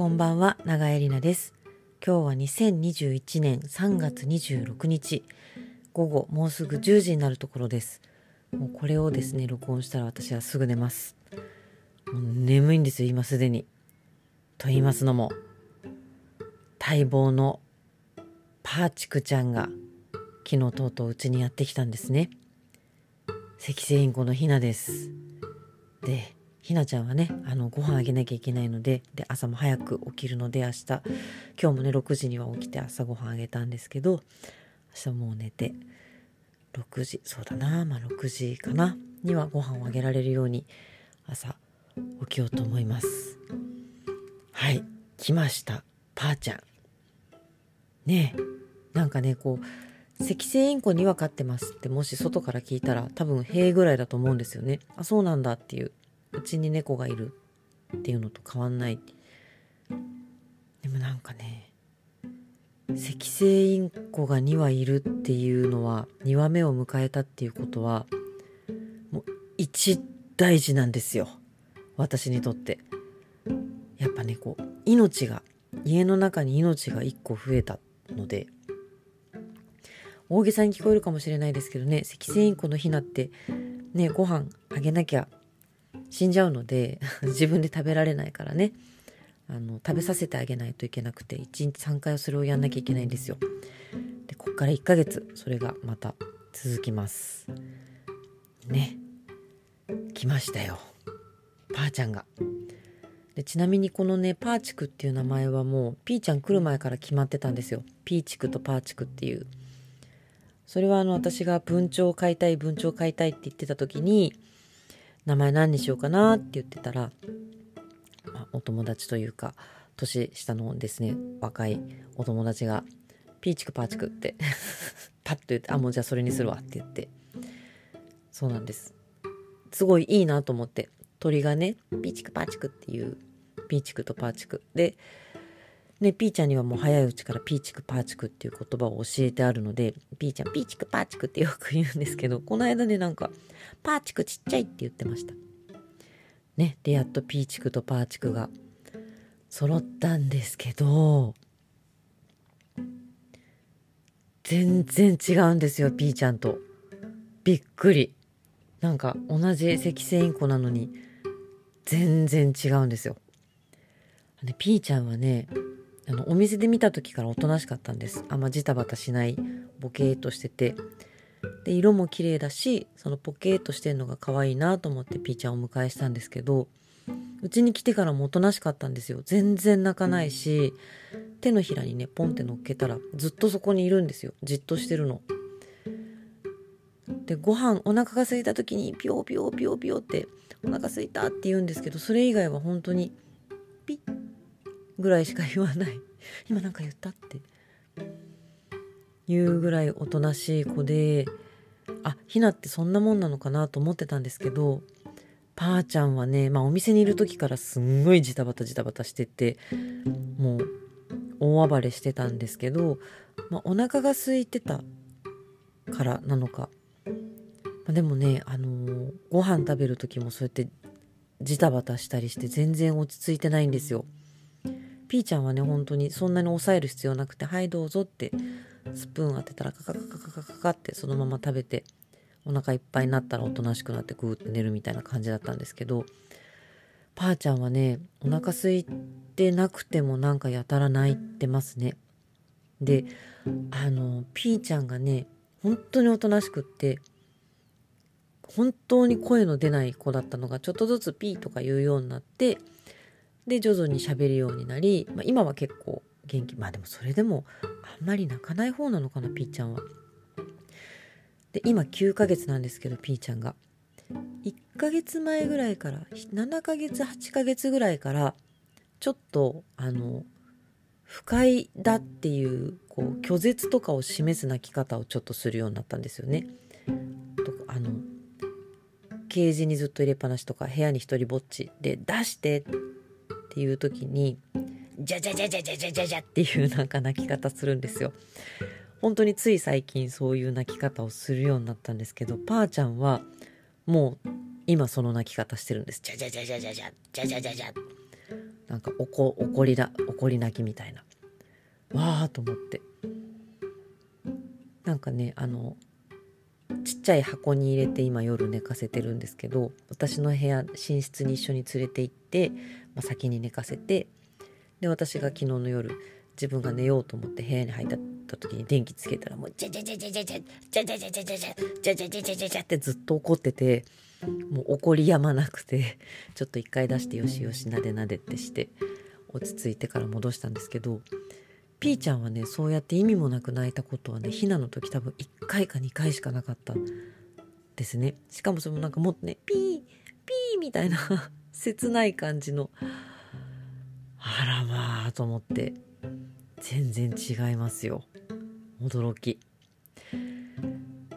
こんばんは長江里奈です。今日は2021年3月26日午後もうすぐ10時になるところです。もうこれをですね録音したら私はすぐ寝ます。もう眠いんですよ今すでに。と言いますのも待望のパーチクちゃんが昨日とうとううちにやってきたんですね。赤星インコのひなです。でひなちゃんはねあのご飯あげなきゃいけないのでで朝も早く起きるので明日今日もね6時には起きて朝ごはんあげたんですけど明日もう寝て6時そうだなまあ6時かなにはご飯をあげられるように朝起きようと思います。はい来ましたパーちゃん。ねえなんかねこう赤星インコには飼ってますってもし外から聞いたら多分塀ぐらいだと思うんですよね。あそうなんだっていう。うちに猫がいるっていうのと変わんない。でもなんかね赤星インコが2羽いるっていうのは2羽目を迎えたっていうことはもう一大事なんですよ。私にとって。やっぱねこう命が家の中に命が1個増えたので。大げさに聞こえるかもしれないですけどね赤星インコのヒナってねご飯あげなきゃ死んじゃうので 自分で食べられないからねあの食べさせてあげないといけなくて1日3回はそれをやんなきゃいけないんですよ。でこっから1ヶ月それがまた続きます。ね来ましたよパーちゃんが。でちなみにこのねパーチクっていう名前はもうピーちゃん来る前から決まってたんですよ。ピーチクとパーチクっていう。それはあの私が文鳥を飼いたい文鳥を飼いたいって言ってた時に名前何にしようかなって言ってたら、まあ、お友達というか年下のですね若いお友達が「ピーチクパーチク」って パッと言って「あもうじゃあそれにするわ」って言ってそうなんです。すごいいいなと思って鳥がね「ピーチクパーチク」っていうピーチクとパーチクでね、ピーちゃんにはもう早いうちからピーチクパーチクっていう言葉を教えてあるので、ピーちゃんピーチクパーチクってよく言うんですけど、この間ね、なんか、パーチクちっちゃいって言ってました。ね、で、やっとピーチクとパーチクが揃ったんですけど、全然違うんですよ、ピーちゃんと。びっくり。なんか同じ赤星インコなのに全然違うんですよ。ね、ピーちゃんはねあのお店で見た時からおとなしかったんです。あんまジタバタしないボケーっとしてて。で色も綺麗だしそのポケーっとしてるのが可愛いなと思ってピーちゃんをお迎えしたんですけどうちに来てからもおとなしかったんですよ。全然泣かないし手のひらにねポンって乗っけたらずっとそこにいるんですよ。じっとしてるの。でご飯お腹が空いた時にピョーピョーピョーピョーってお腹空いたって言うんですけどそれ以外は本当にピッぐらいしか言わない。今なんか言ったって。いうぐらいおとなしい子であひなってそんなもんなのかなと思ってたんですけどパーちゃんはね、まあ、お店にいる時からすんごいジタバタジタバタしててもう大暴れしてたんですけど、まあ、お腹が空いてたからなのか、まあ、でもね、あのー、ご飯食べる時もそうやってジタバタしたりして全然落ち着いてないんですよ。ピーちゃんはね本当にそんなに抑える必要なくて「はいどうぞ」ってスプーン当てたらカカカカカカカカってそのまま食べてお腹いっぱいになったらおとなしくなってグーって寝るみたいな感じだったんですけどパーちゃんはねお腹空いてなくてもなんかやたら泣いてますね。であのピーちゃんがね本当におとなしくって本当に声の出ない子だったのがちょっとずつピーとか言うようになってで徐々に喋るようになり、まあ、今は結構元気まあでもそれでもあんまり泣かない方なのかなピーちゃんは。で今9ヶ月なんですけどピーちゃんが。1ヶ月前ぐらいから7ヶ月8ヶ月ぐらいからちょっとあの不快だっていうこう拒絶とかを示す泣き方をちょっとするようになったんですよね。とかあのケージにずっと入れっぱなしとか部屋に一人ぼっちで出してっていう時にじゃじゃじゃじゃじゃじゃじゃじゃっていうなんか泣き方するんですよ。本当につい最近そういう泣き方をするようになったんですけどパーちゃんはもう今その泣き方してるんです。じゃじゃじゃじゃじゃじゃじゃじゃじゃじゃなんか怒怒りだ怒り泣きみたいなわーと思ってなんかねあのちっちゃい箱に入れて今夜寝かせてるんですけど私の部屋寝室に一緒に連れて行って、まあ、先に寝かせてで私が昨日の夜自分が寝ようと思って部屋に入った時に電気つけたらもうジャジャジャジャジャジャジャジャジャジャジャジャジャジャジャジャジャジャってずっと怒っててもう怒りやまなくてちょっと一回出してよしよしなでなでってして落ち着いてから戻したんですけどピーちゃんはねそうやって意味もなく泣いたことはねひなの時多分1回か2回しかなかったですねしかもそれもなんかもっとねピーピーみたいな切ない感じの。あらまあと思って。全然違いますよ。驚き。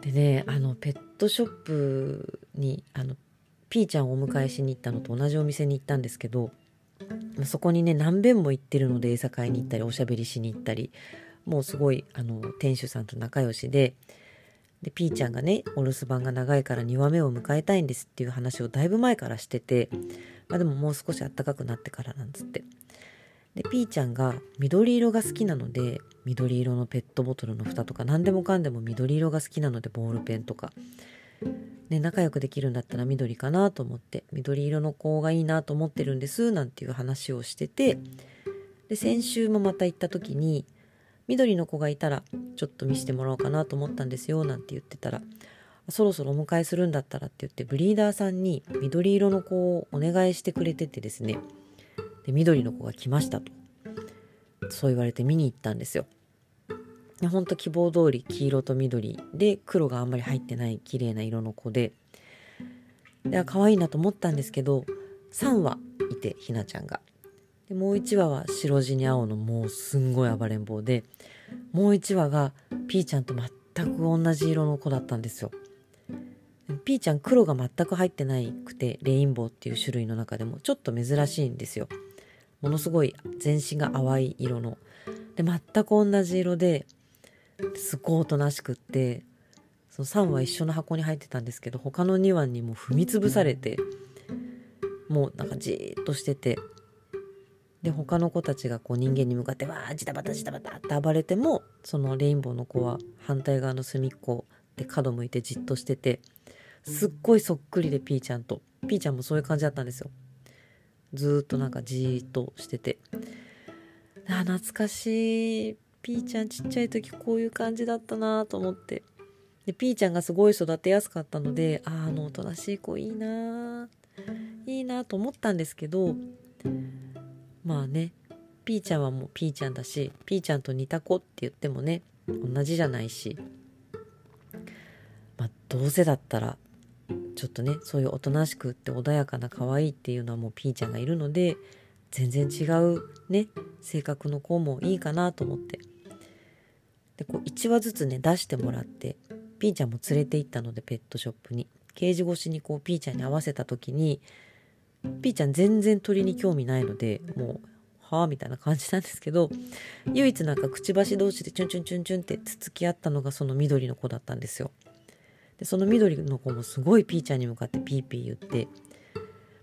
でねあのペットショップにあのピーちゃんをお迎えしに行ったのと同じお店に行ったんですけどそこにね何遍も行ってるので餌買いに行ったりおしゃべりしに行ったりもうすごいあの店主さんと仲良しででピーちゃんがねお留守番が長いから2話目を迎えたいんですっていう話をだいぶ前からしてて、まあ、でももう少し暖かくなってからなんつって。でピーちゃんが緑色が好きなので緑色のペットボトルの蓋とか何でもかんでも緑色が好きなのでボールペンとか、ね、仲良くできるんだったら緑かなと思って緑色の子がいいなと思ってるんですなんていう話をしててで先週もまた行った時に緑の子がいたらちょっと見せてもらおうかなと思ったんですよなんて言ってたら。そろそろお迎えするんだったらって言ってブリーダーさんに緑色の子をお願いしてくれててですね。で緑の子が来ましたと。そう言われて見に行ったんですよ。で。ほんと希望通り黄色と緑で黒があんまり入ってない綺麗な色の子で。で可愛いなと思ったんですけど3羽いてひなちゃんが。でもう1羽は白地に青のもうすんごい暴れん坊でもう1羽がピーちゃんと全く同じ色の子だったんですよ。ピーちゃん黒が全く入ってないくてレインボーっていう種類の中でもちょっと珍しいんですよ。ものすごい全身が淡い色ので全く同じ色ですごいおとなしくってその3羽一緒の箱に入ってたんですけど他の2羽にも踏み潰されてもうなんかじーっとしててで他の子たちがこう人間に向かってわージタバタジタバタって暴れてもそのレインボーの子は反対側の隅っこで角向いてじっとしててすっごいそっくりでピーちゃんと。ピーちゃんもそういう感じだったんですよ。ずっとなんかじーっとしてて。あ懐かしい。ピーちゃんちっちゃい時こういう感じだったなと思って。でピーちゃんがすごい育てやすかったのでああのおとなしい子いいないいなと思ったんですけどまあねピーちゃんはもうピーちゃんだしピーちゃんと似た子って言ってもね同じじゃないしまあどうせだったらちょっとねそういうおとなしくって穏やかな可愛いっていうのはもうピーちゃんがいるので全然違うね性格の子もいいかなと思って。でこう1羽ずつね出してもらってピーちゃんも連れて行ったのでペットショップに。ケージ越しにこうピーちゃんに合わせた時にピーちゃん全然鳥に興味ないのでもうはあみたいな感じなんですけど唯一なんかくちばし同士でチュンチュンチュンチュンってつつき合ったのがその緑の子だったんですよ。でその緑の子もすごいピーちゃんに向かってピーピー言って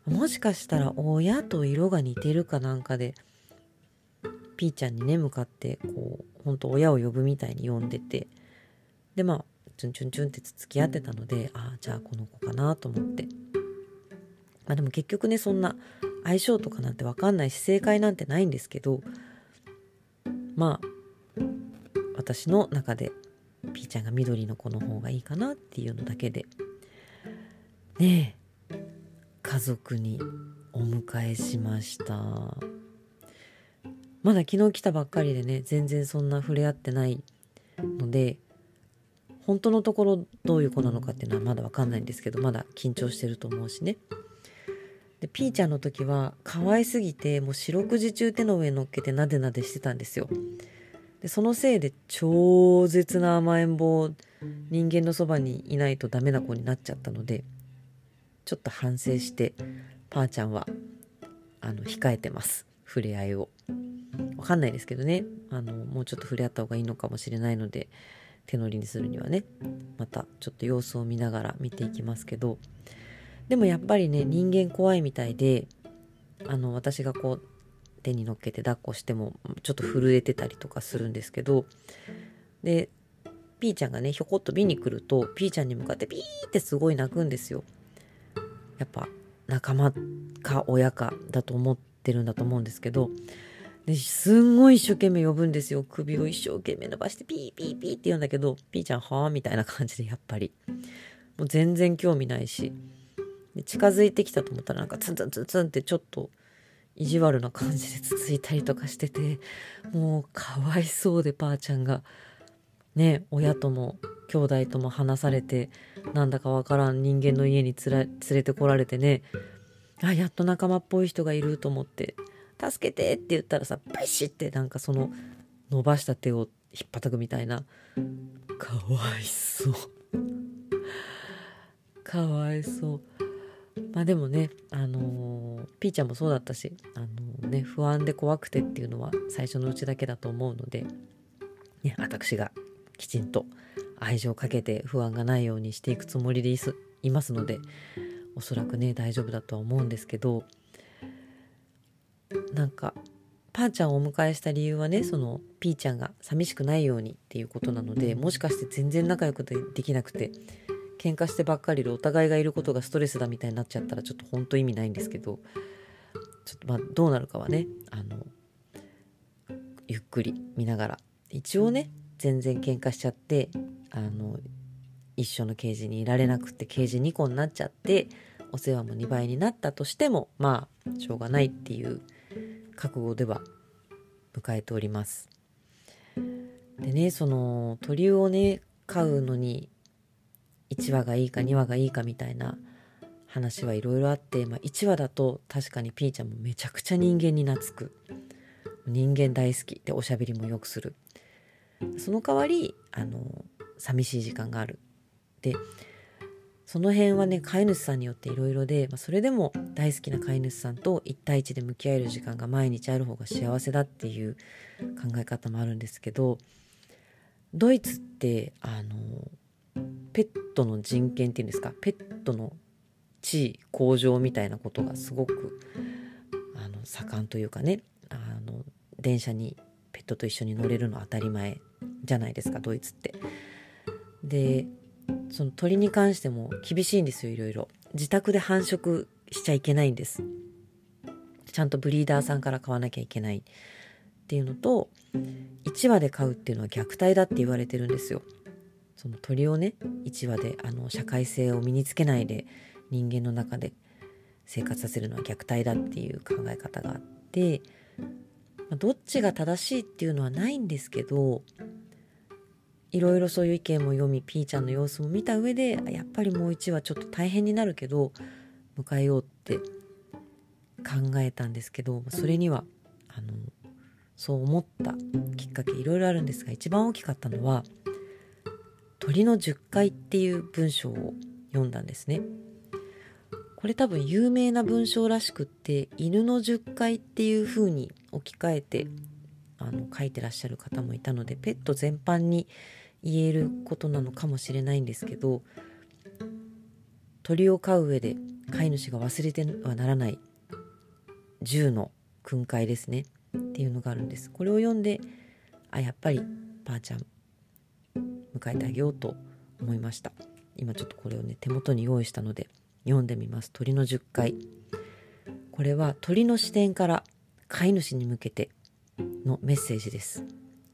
もしかしたら親と色が似てるかなんかでピーちゃんにね向かってこうほんと親を呼ぶみたいに呼んでてでまあチュンチュンチュンってつつき合ってたのでああじゃあこの子かなと思ってまあでも結局ねそんな相性とかなんて分かんないし正解なんてないんですけどまあ私の中でピーちゃんが緑の子の方がいいかなっていうのだけでねえ家族にお迎えしました。まだ昨日来たばっかりでね全然そんな触れ合ってないので本当のところどういう子なのかっていうのはまだ分かんないんですけどまだ緊張してると思うしねでピーちゃんの時は可愛すぎてもう四六時中手の上乗っけてなでなでしてたんですよ。でそのせいで超絶な甘えん坊人間のそばにいないとダメな子になっちゃったのでちょっと反省してパーちゃんはあの控えてます。触れ合いを。わかんないですけどね。あのもうちょっと触れ合った方がいいのかもしれないので手乗りにするにはね。またちょっと様子を見ながら見ていきますけど。でもやっぱりね人間怖いみたいであの私がこう手に乗っけて抱っこしてもちょっと震えてたりとかするんですけどでピーちゃんがねひょこっと見に来るとピーちゃんに向かってピーってすごい泣くんですよ。やっぱ仲間か親かだと思ってるんだと思うんですけどですんごい一生懸命呼ぶんですよ。首を一生懸命伸ばしてピーピーピーって言うんだけどピーちゃんはあみたいな感じでやっぱり。もう全然興味ないしで近づいてきたと思ったらなんかツンツンツンツンってちょっと意地悪な感じでつついたりとかしててもうかわいそうでばあちゃんがね親とも兄弟とも話されてなんだかわからん人間の家に連れてこられてねあやっと仲間っぽい人がいると思って「助けて」って言ったらさバシッてなんかその伸ばした手をひっぱたくみたいな。かわいそう。かわいそう。まあでもねあのー、ピーちゃんもそうだったしあのー、ね不安で怖くてっていうのは最初のうちだけだと思うのでね私がきちんと愛情をかけて不安がないようにしていくつもりでいますのでおそらくね大丈夫だとは思うんですけどなんかパーちゃんをお迎えした理由はねそのピーちゃんが寂しくないようにっていうことなのでもしかして全然仲良くできなくて喧嘩してばっかりでお互いがいることがストレスだみたいになっちゃったらちょっと本当意味ないんですけどちょっとまあどうなるかはねあのゆっくり見ながら一応ね全然喧嘩しちゃってあの一緒のケージにいられなくてケージ2個になっちゃってお世話も2倍になったとしてもまあしょうがないっていう覚悟では迎えております。でねその鳥をね飼うのに1羽がいいか2羽がいいかみたいな話はいろいろあって、まあ、1羽だと確かにピーちゃんもめちゃくちゃ人間に懐く。人間大好き。でおしゃべりもよくする。その代わりあの寂しい時間がある。でその辺はね飼い主さんによっていろいろで、まあ、それでも大好きな飼い主さんと1対1で向き合える時間が毎日ある方が幸せだっていう考え方もあるんですけどドイツってあのペットの人権っていうんですか？ペットの地位向上みたいなことがすごくあの盛んというかねあの電車にペットと一緒に乗れるの当たり前じゃないですかドイツって。でその鳥に関しても厳しいんですよいろいろ。自宅で繁殖しちゃいけないんです。ちゃんとブリーダーさんから買わなきゃいけないっていうのと1羽で飼うっていうのは虐待だって言われてるんですよ。その鳥をね1羽であの社会性を身につけないで人間の中で生活させるのは虐待だっていう考え方があってまどっちが正しいっていうのはないんですけどいろいろそういう意見も読みピーちゃんの様子も見た上でやっぱりもう1話ちょっと大変になるけど迎えようって考えたんですけどそれにはあのそう思ったきっかけいろいろあるんですが一番大きかったのは「鳥の10回」っていう文章を読んだんですね。これ多分有名な文章らしくって「犬の10回」っていう風に置き換えてあの書いてらっしゃる方もいたのでペット全般に言えることなのかもしれないんですけど鳥を飼う上で飼い主が忘れてはならない10の訓戒ですねっていうのがあるんですこれを読んであやっぱりばあちゃん迎えてあげようと思いました今ちょっとこれをね手元に用意したので読んでみます鳥の10回これは鳥の視点から飼い主に向けてのメッセージです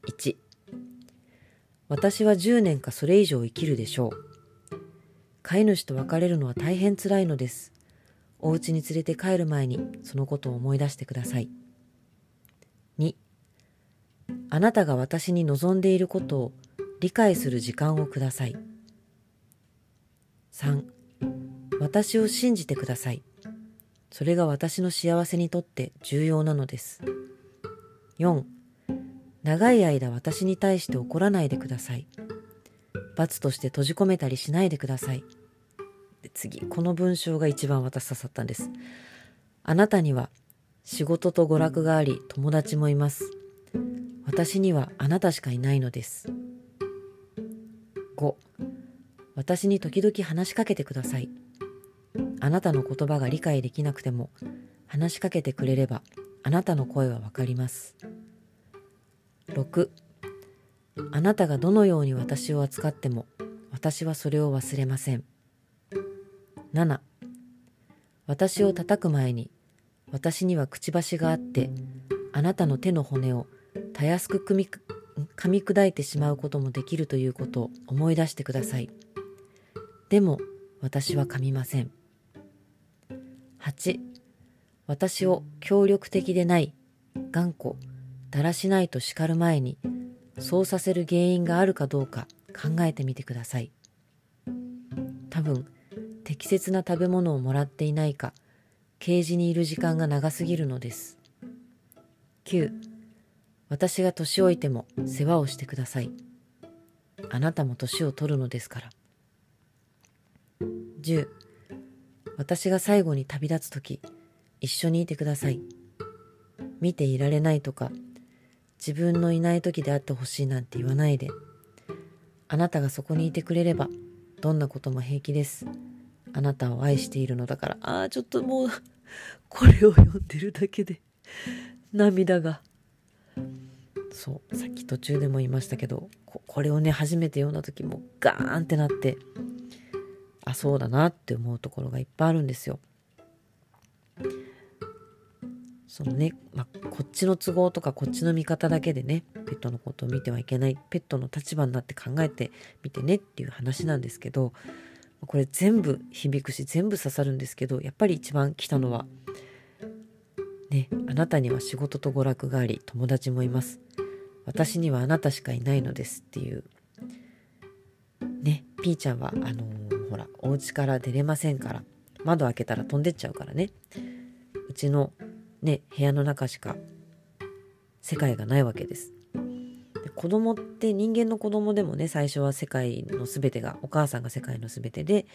1私は10年かそれ以上生きるでしょう。飼い主と別れるのは大変辛いのです。お家に連れて帰る前にそのことを思い出してください。2あなたが私に望んでいることを理解する時間をください。3私を信じてください。それが私の幸せにとって重要なのです。4長い間私に対して怒らないでください。罰として閉じ込めたりしないでください。で次、この文章が一番私刺さったんです。あなたには仕事と娯楽があり友達もいます。私にはあなたしかいないのです。5私に時々話しかけてください。あなたの言葉が理解できなくても話しかけてくれればあなたの声はわかります。6あなたがどのように私を扱っても私はそれを忘れません。7私を叩く前に私にはくちばしがあってあなたの手の骨をたやすく噛み噛み砕いてしまうこともできるということを思い出してください。でも私は噛みません。8私を協力的でない頑固だらしないと叱る前にそうさせる原因があるかどうか考えてみてください。多分適切な食べ物をもらっていないかケージにいる時間が長すぎるのです。9私が年老いても世話をしてください。あなたも年を取るのですから。10私が最後に旅立つ時一緒にいてください。見ていられないとか自分のいない時であってほしいなんて言わないであなたがそこにいてくれればどんなことも平気です。あなたを愛しているのだから。ああちょっともうこれを読んでるだけで涙がそうさっき途中でも言いましたけどこれをね初めて読んだ時もガーンってなってあそうだなって思うところがいっぱいあるんですよ。そのね、まあ、こっちの都合とかこっちの見方だけでねペットのことを見てはいけないペットの立場になって考えてみてねっていう話なんですけどこれ全部響くし全部刺さるんですけどやっぱり一番来たのはねあなたには仕事と娯楽があり友達もいます私にはあなたしかいないのですっていう。ねピーちゃんはあのー、ほらお家から出れませんから。窓開けたら飛んでっちゃうからね。うちのね部屋の中しか世界がないわけです。で子供って人間の子供でもね最初は世界の全てがお母さんが世界の全てで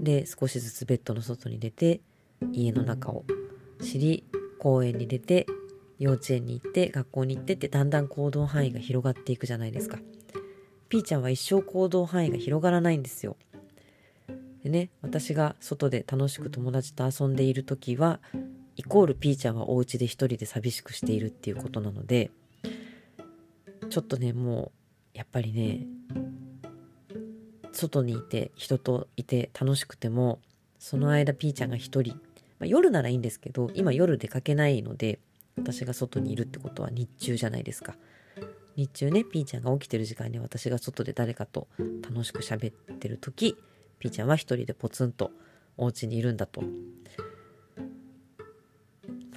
で少しずつベッドの外に出て家の中を知り公園に出て幼稚園に行って学校に行ってってだんだん行動範囲が広がっていくじゃないですか。ピーちゃんは一生行動範囲が広がらないんですよ。でね私が外で楽しく友達と遊んでいる時はイコールピーちゃんはお家で一人で寂しくしているっていうことなのでちょっとねもうやっぱりね外にいて人といて楽しくてもその間ピーちゃんが一人、まあ、夜ならいいんですけど今夜出かけないので私が外にいるってことは日中じゃないですか。日中ねピーちゃんが起きてる時間に私が外で誰かと楽しく喋ってる時ピーちゃんは一人でポツンとお家にいるんだと。も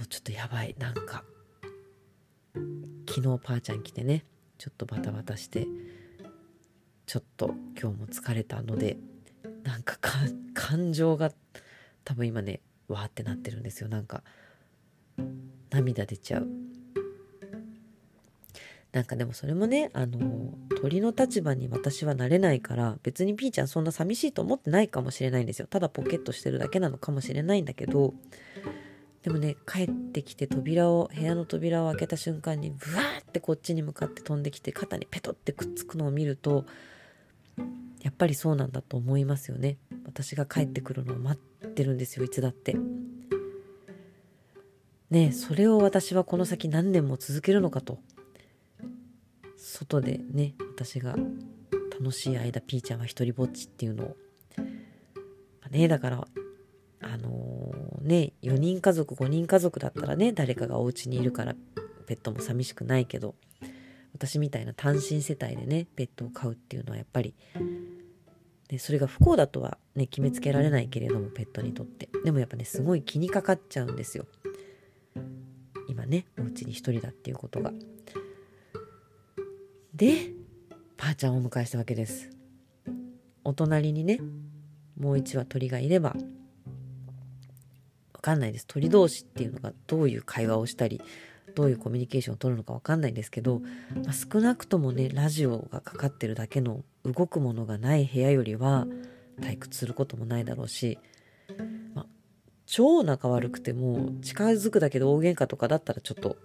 うちょっとやばい。なんか昨日パーちゃん来てねちょっとバタバタしてちょっと今日も疲れたのでなんか感情が多分今ねわーってなってるんですよ。なんか涙出ちゃう。なんかでもそれもねあの鳥の立場に私はなれないから別にピーちゃんそんな寂しいと思ってないかもしれないんですよ。ただポケットしてるだけなのかもしれないんだけど。でもね帰ってきて扉を部屋の扉を開けた瞬間にブワーってこっちに向かって飛んできて肩にペトってくっつくのを見るとやっぱりそうなんだと思いますよね。私が帰ってくるのを待ってるんですよいつだって。ねそれを私はこの先何年も続けるのかと。外でね私が楽しい間ピーちゃんは一人ぼっちっていうのを、ねだからあのー、ね4人家族5人家族だったらね誰かがお家にいるからペットも寂しくないけど私みたいな単身世帯でねペットを飼うっていうのはやっぱりでそれが不幸だとはね決めつけられないけれどもペットにとって。でもやっぱねすごい気にかかっちゃうんですよ。今ねお家に一人だっていうことが。でばあちゃんをお迎えしたわけです。お隣にねもう一羽鳥がいればわかんないです。鳥同士っていうのがどういう会話をしたりどういうコミュニケーションを取るのかわかんないんですけど、まあ、少なくともねラジオがかかってるだけの動くものがない部屋よりは退屈することもないだろうし、超仲悪くても近づくだけで大喧嘩とかだったらちょっと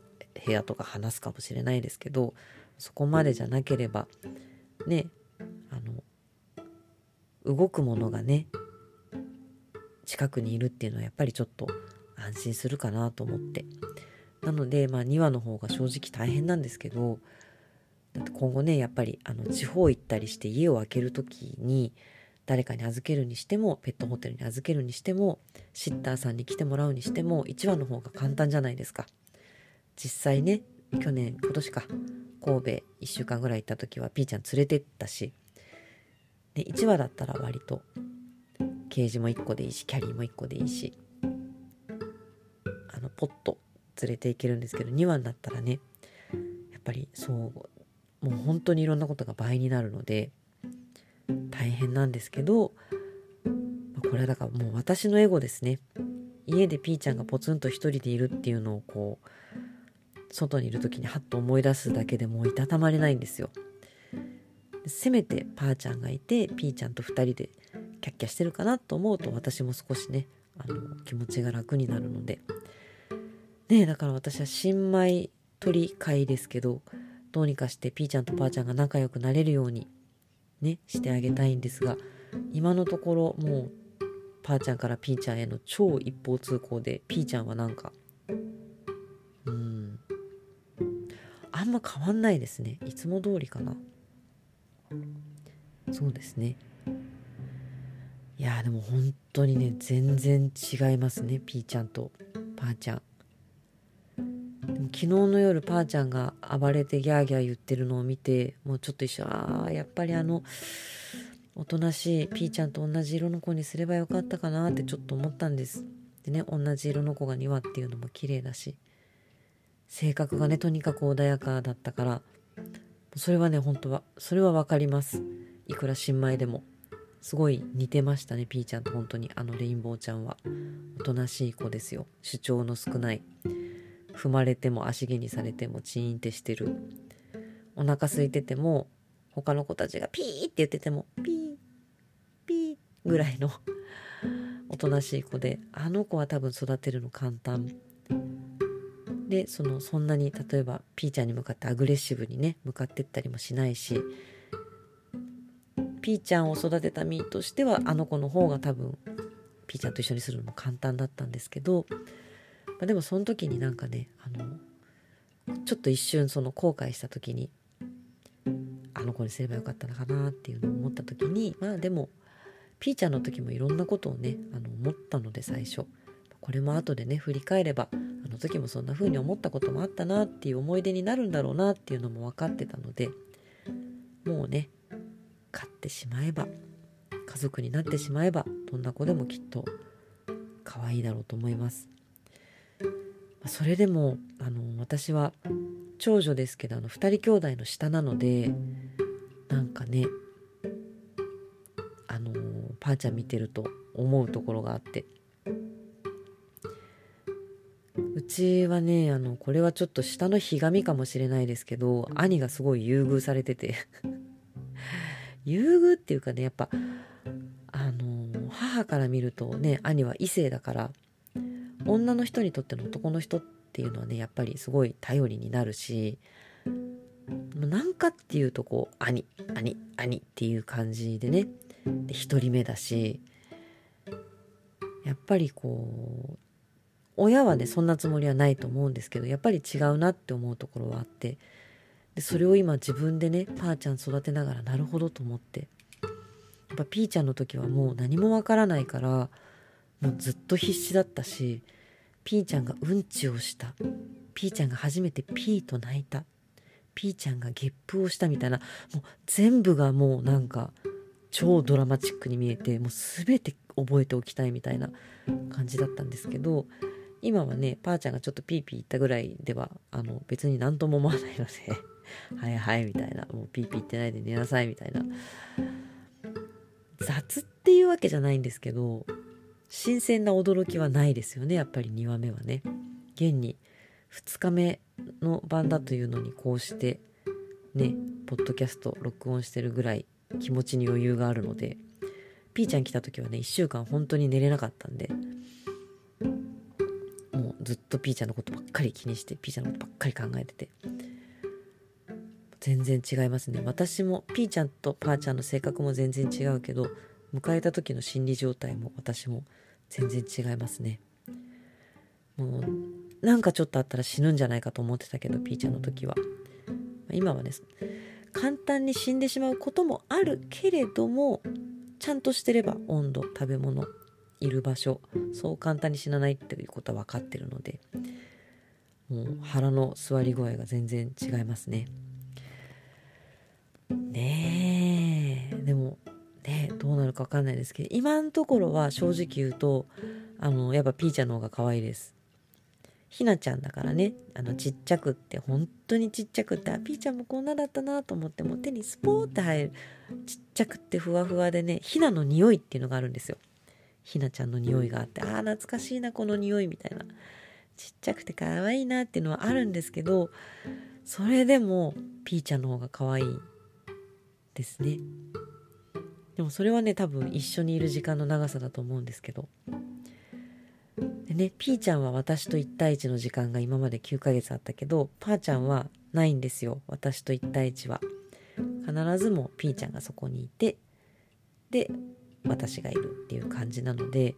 部屋とか話すかもしれないですけどそこまでじゃなければねあの動くものがね近くにいるっていうのはやっぱりちょっと安心するかなと思って。なので、まあ、2羽の方が正直大変なんですけどだって今後ねやっぱりあの地方行ったりして家を空ける時に誰かに預けるにしてもペットホテルに預けるにしてもシッターさんに来てもらうにしても1羽の方が簡単じゃないですか。実際ね去年今年か神戸1週間ぐらい行った時はピーちゃん連れてったしで1羽だったら割とケージも1個でいいしキャリーも1個でいいしあのポット連れて行けるんですけど2羽になったらねやっぱりそうもう本当にいろんなことが倍になるので大変なんですけどこれはだからもう私のエゴですね。家でピーちゃんがポツンと一人でいるっていうのをこう外にいる時にハッと思い出すだけでもういたたまれないんですよ。せめてパーちゃんがいてピーちゃんと2人でキャッキャしてるかなと思うと私も少しねあの気持ちが楽になるので。ねえだから私は新米鳥会ですけどどうにかしてピーちゃんとパーちゃんが仲良くなれるようにねしてあげたいんですが今のところもうパーちゃんからピーちゃんへの超一方通行でピーちゃんはなんかうんあんま変わんないですね。いつも通りかな。そうですね。いやでも本当にね全然違いますねピーちゃんとパーちゃん。昨日の夜パーちゃんが暴れてギャーギャー言ってるのを見てもうちょっと一緒ああやっぱりあのおとなしいピーちゃんと同じ色の子にすればよかったかなってちょっと思ったんです。でね同じ色の子が2羽っていうのも綺麗だし性格がねとにかく穏やかだったからそれはね本当はそれは分かります。いくら新米でも。すごい似てましたねピーちゃんと本当に。あのレインボーちゃんは。おとなしい子ですよ。主張の少ない踏まれても足毛にされてもチーンってしてる。お腹空いてても他の子たちがピーって言っててもピーピーぐらいの おとなしい子であの子は多分育てるの簡単。でそのそんなに例えばピーちゃんに向かってアグレッシブにね向かってったりもしないしピーちゃんを育てた身としてはあの子の方が多分ピーちゃんと一緒にするのも簡単だったんですけど、あ、でもその時になんかねあのちょっと一瞬その後悔した時にあの子にすればよかったのかなっていうのを思った時にまあでもピーちゃんの時もいろんなことをねあの思ったので最初これも後でね振り返ればあの時もそんな風に思ったこともあったなっていう思い出になるんだろうなっていうのも分かってたのでもうね飼ってしまえば家族になってしまえばどんな子でもきっと可愛いだろうと思います。それでもあの私は長女ですけどあの2人兄弟の下なのでなんかねあのパーちゃん見てると思うところがあって。うちはねあのこれはちょっと下のひがみかもしれないですけど兄がすごい優遇されてて。優遇っていうかねやっぱあの母から見るとね兄は異性だから女の人にとっての男の人っていうのはねやっぱりすごい頼りになるしなんかっていうとこう兄兄兄っていう感じでねで1人目だしやっぱりこう親はねそんなつもりはないと思うんですけどやっぱり違うなって思うところはあってでそれを今自分でねパーちゃん育てながらなるほどと思ってやっぱピーちゃんの時はもう何もわからないからもうずっと必死だったしピーちゃんがうんちをした。ピーちゃんが初めてピーと泣いた。ピーちゃんがゲップをしたみたいな。もう全部がもうなんか超ドラマチックに見えてもう全て覚えておきたいみたいな感じだったんですけど今はねパーちゃんがちょっとピーピー言ったぐらいではあの別に何とも思わないので はいはいみたいな。もうピーピー言ってないで寝なさいみたいな。雑っていうわけじゃないんですけど新鮮な驚きはないですよねやっぱり2話目はね。現に2日目の晩だというのにこうしてねポッドキャスト録音してるぐらい気持ちに余裕があるのでピーちゃん来た時はね1週間本当に寝れなかったんでもうずっとピーちゃんのことばっかり気にしてピーちゃんのことばっかり考えてて全然違いますね。私もピーちゃんとパーちゃんの性格も全然違うけど迎えた時の心理状態も私も全然違いますね。もうなんかちょっとあったら死ぬんじゃないかと思ってたけどピーちゃんの時は。今はね簡単に死んでしまうこともあるけれどもちゃんとしてれば温度食べ物いる場所そう簡単に死なないっていうことは分かってるのでもう腹の座り具合が全然違いますね。ねえ。どうなるか分かんないですけど今のところは正直言うとあのやっぱピーちゃんの方が可愛いです。ひなちゃんだからねあのちっちゃくって本当にちっちゃくってあピーちゃんもこんなだったなと思っても手にスポーって入るちっちゃくってふわふわでねひなの匂いっていうのがあるんですよ。ひなちゃんの匂いがあってああ懐かしいなこの匂いみたいな。ちっちゃくて可愛いなっていうのはあるんですけどそれでもピーちゃんの方が可愛いですね。でもそれはね多分一緒にいる時間の長さだと思うんですけど。でねピーちゃんは私と1対1の時間が今まで9ヶ月あったけどパーちゃんはないんですよ私と1対1は。必ずもピーちゃんがそこにいてで私がいるっていう感じなので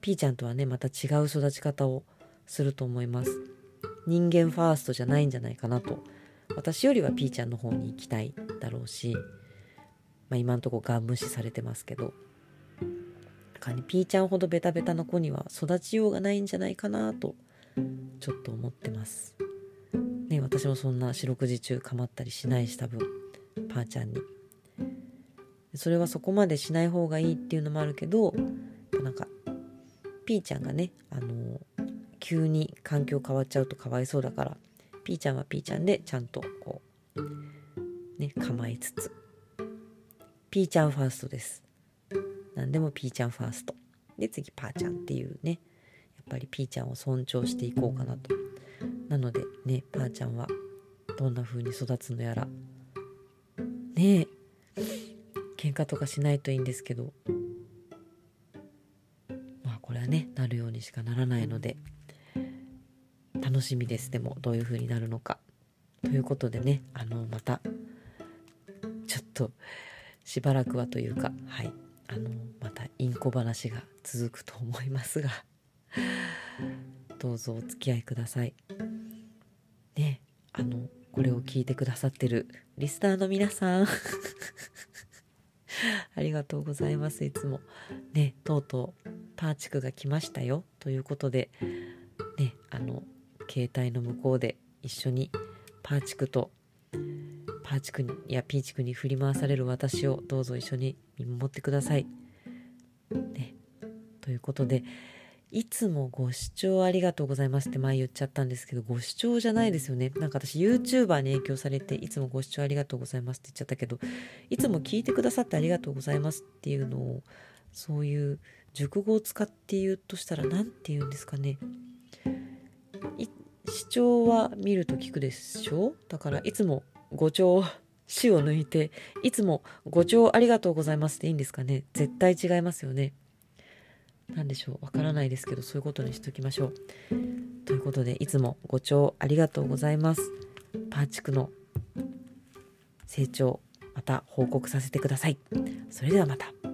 ピーちゃんとはねまた違う育ち方をすると思います。人間ファーストじゃないんじゃないかなと。私よりはピーちゃんの方に行きたいだろうし、まあ、今んとこガン無視されてますけどかにピーちゃんほどベタベタな子には育ちようがないんじゃないかなとちょっと思ってます。ね私もそんな四六時中構ったりしないし多分パーちゃんに。それはそこまでしない方がいいっていうのもあるけどなんかピーちゃんがねあの急に環境変わっちゃうとかわいそうだからピーちゃんはピーちゃんでちゃんとこうね構えつつ。ピーちゃんファーストです。何でもピーちゃんファースト。で次パーちゃんっていうね。やっぱりピーちゃんを尊重していこうかなと。なのでねパーちゃんはどんな風に育つのやら。ねえ。喧嘩とかしないといいんですけど。まあこれはねなるようにしかならないので。楽しみです。でもどういう風になるのか。ということでねあのまたちょっとしばらくはというかはい。あのまたインコ話が続くと思いますが どうぞお付き合いください。ねあのこれを聞いてくださってるリスナーの皆さん ありがとうございます。いつもねとうとうパーチクが来ましたよ。ということでねあの携帯の向こうで一緒にパーチクとパーチクにやピーチクに振り回される私をどうぞ一緒に見守ってください。ね、ということでいつもご視聴ありがとうございますって前言っちゃったんですけど、ご視聴じゃないですよね。なんか私 YouTuber に影響されて、いつもご視聴ありがとうございますって言っちゃったけど、いつも聞いてくださってありがとうございますっていうのを、そういう熟語を使って言うとしたら何て言うんですかね。視聴は見ると聞くでしょ？だからいつもご聴死を抜いていつもご聴ありがとうございますっていいんですかね？絶対違いますよね。何でしょう？わからないですけどそういうことにしときましょう。ということでいつもご聴ありがとうございます。パーチクの成長また報告させてください。それではまた。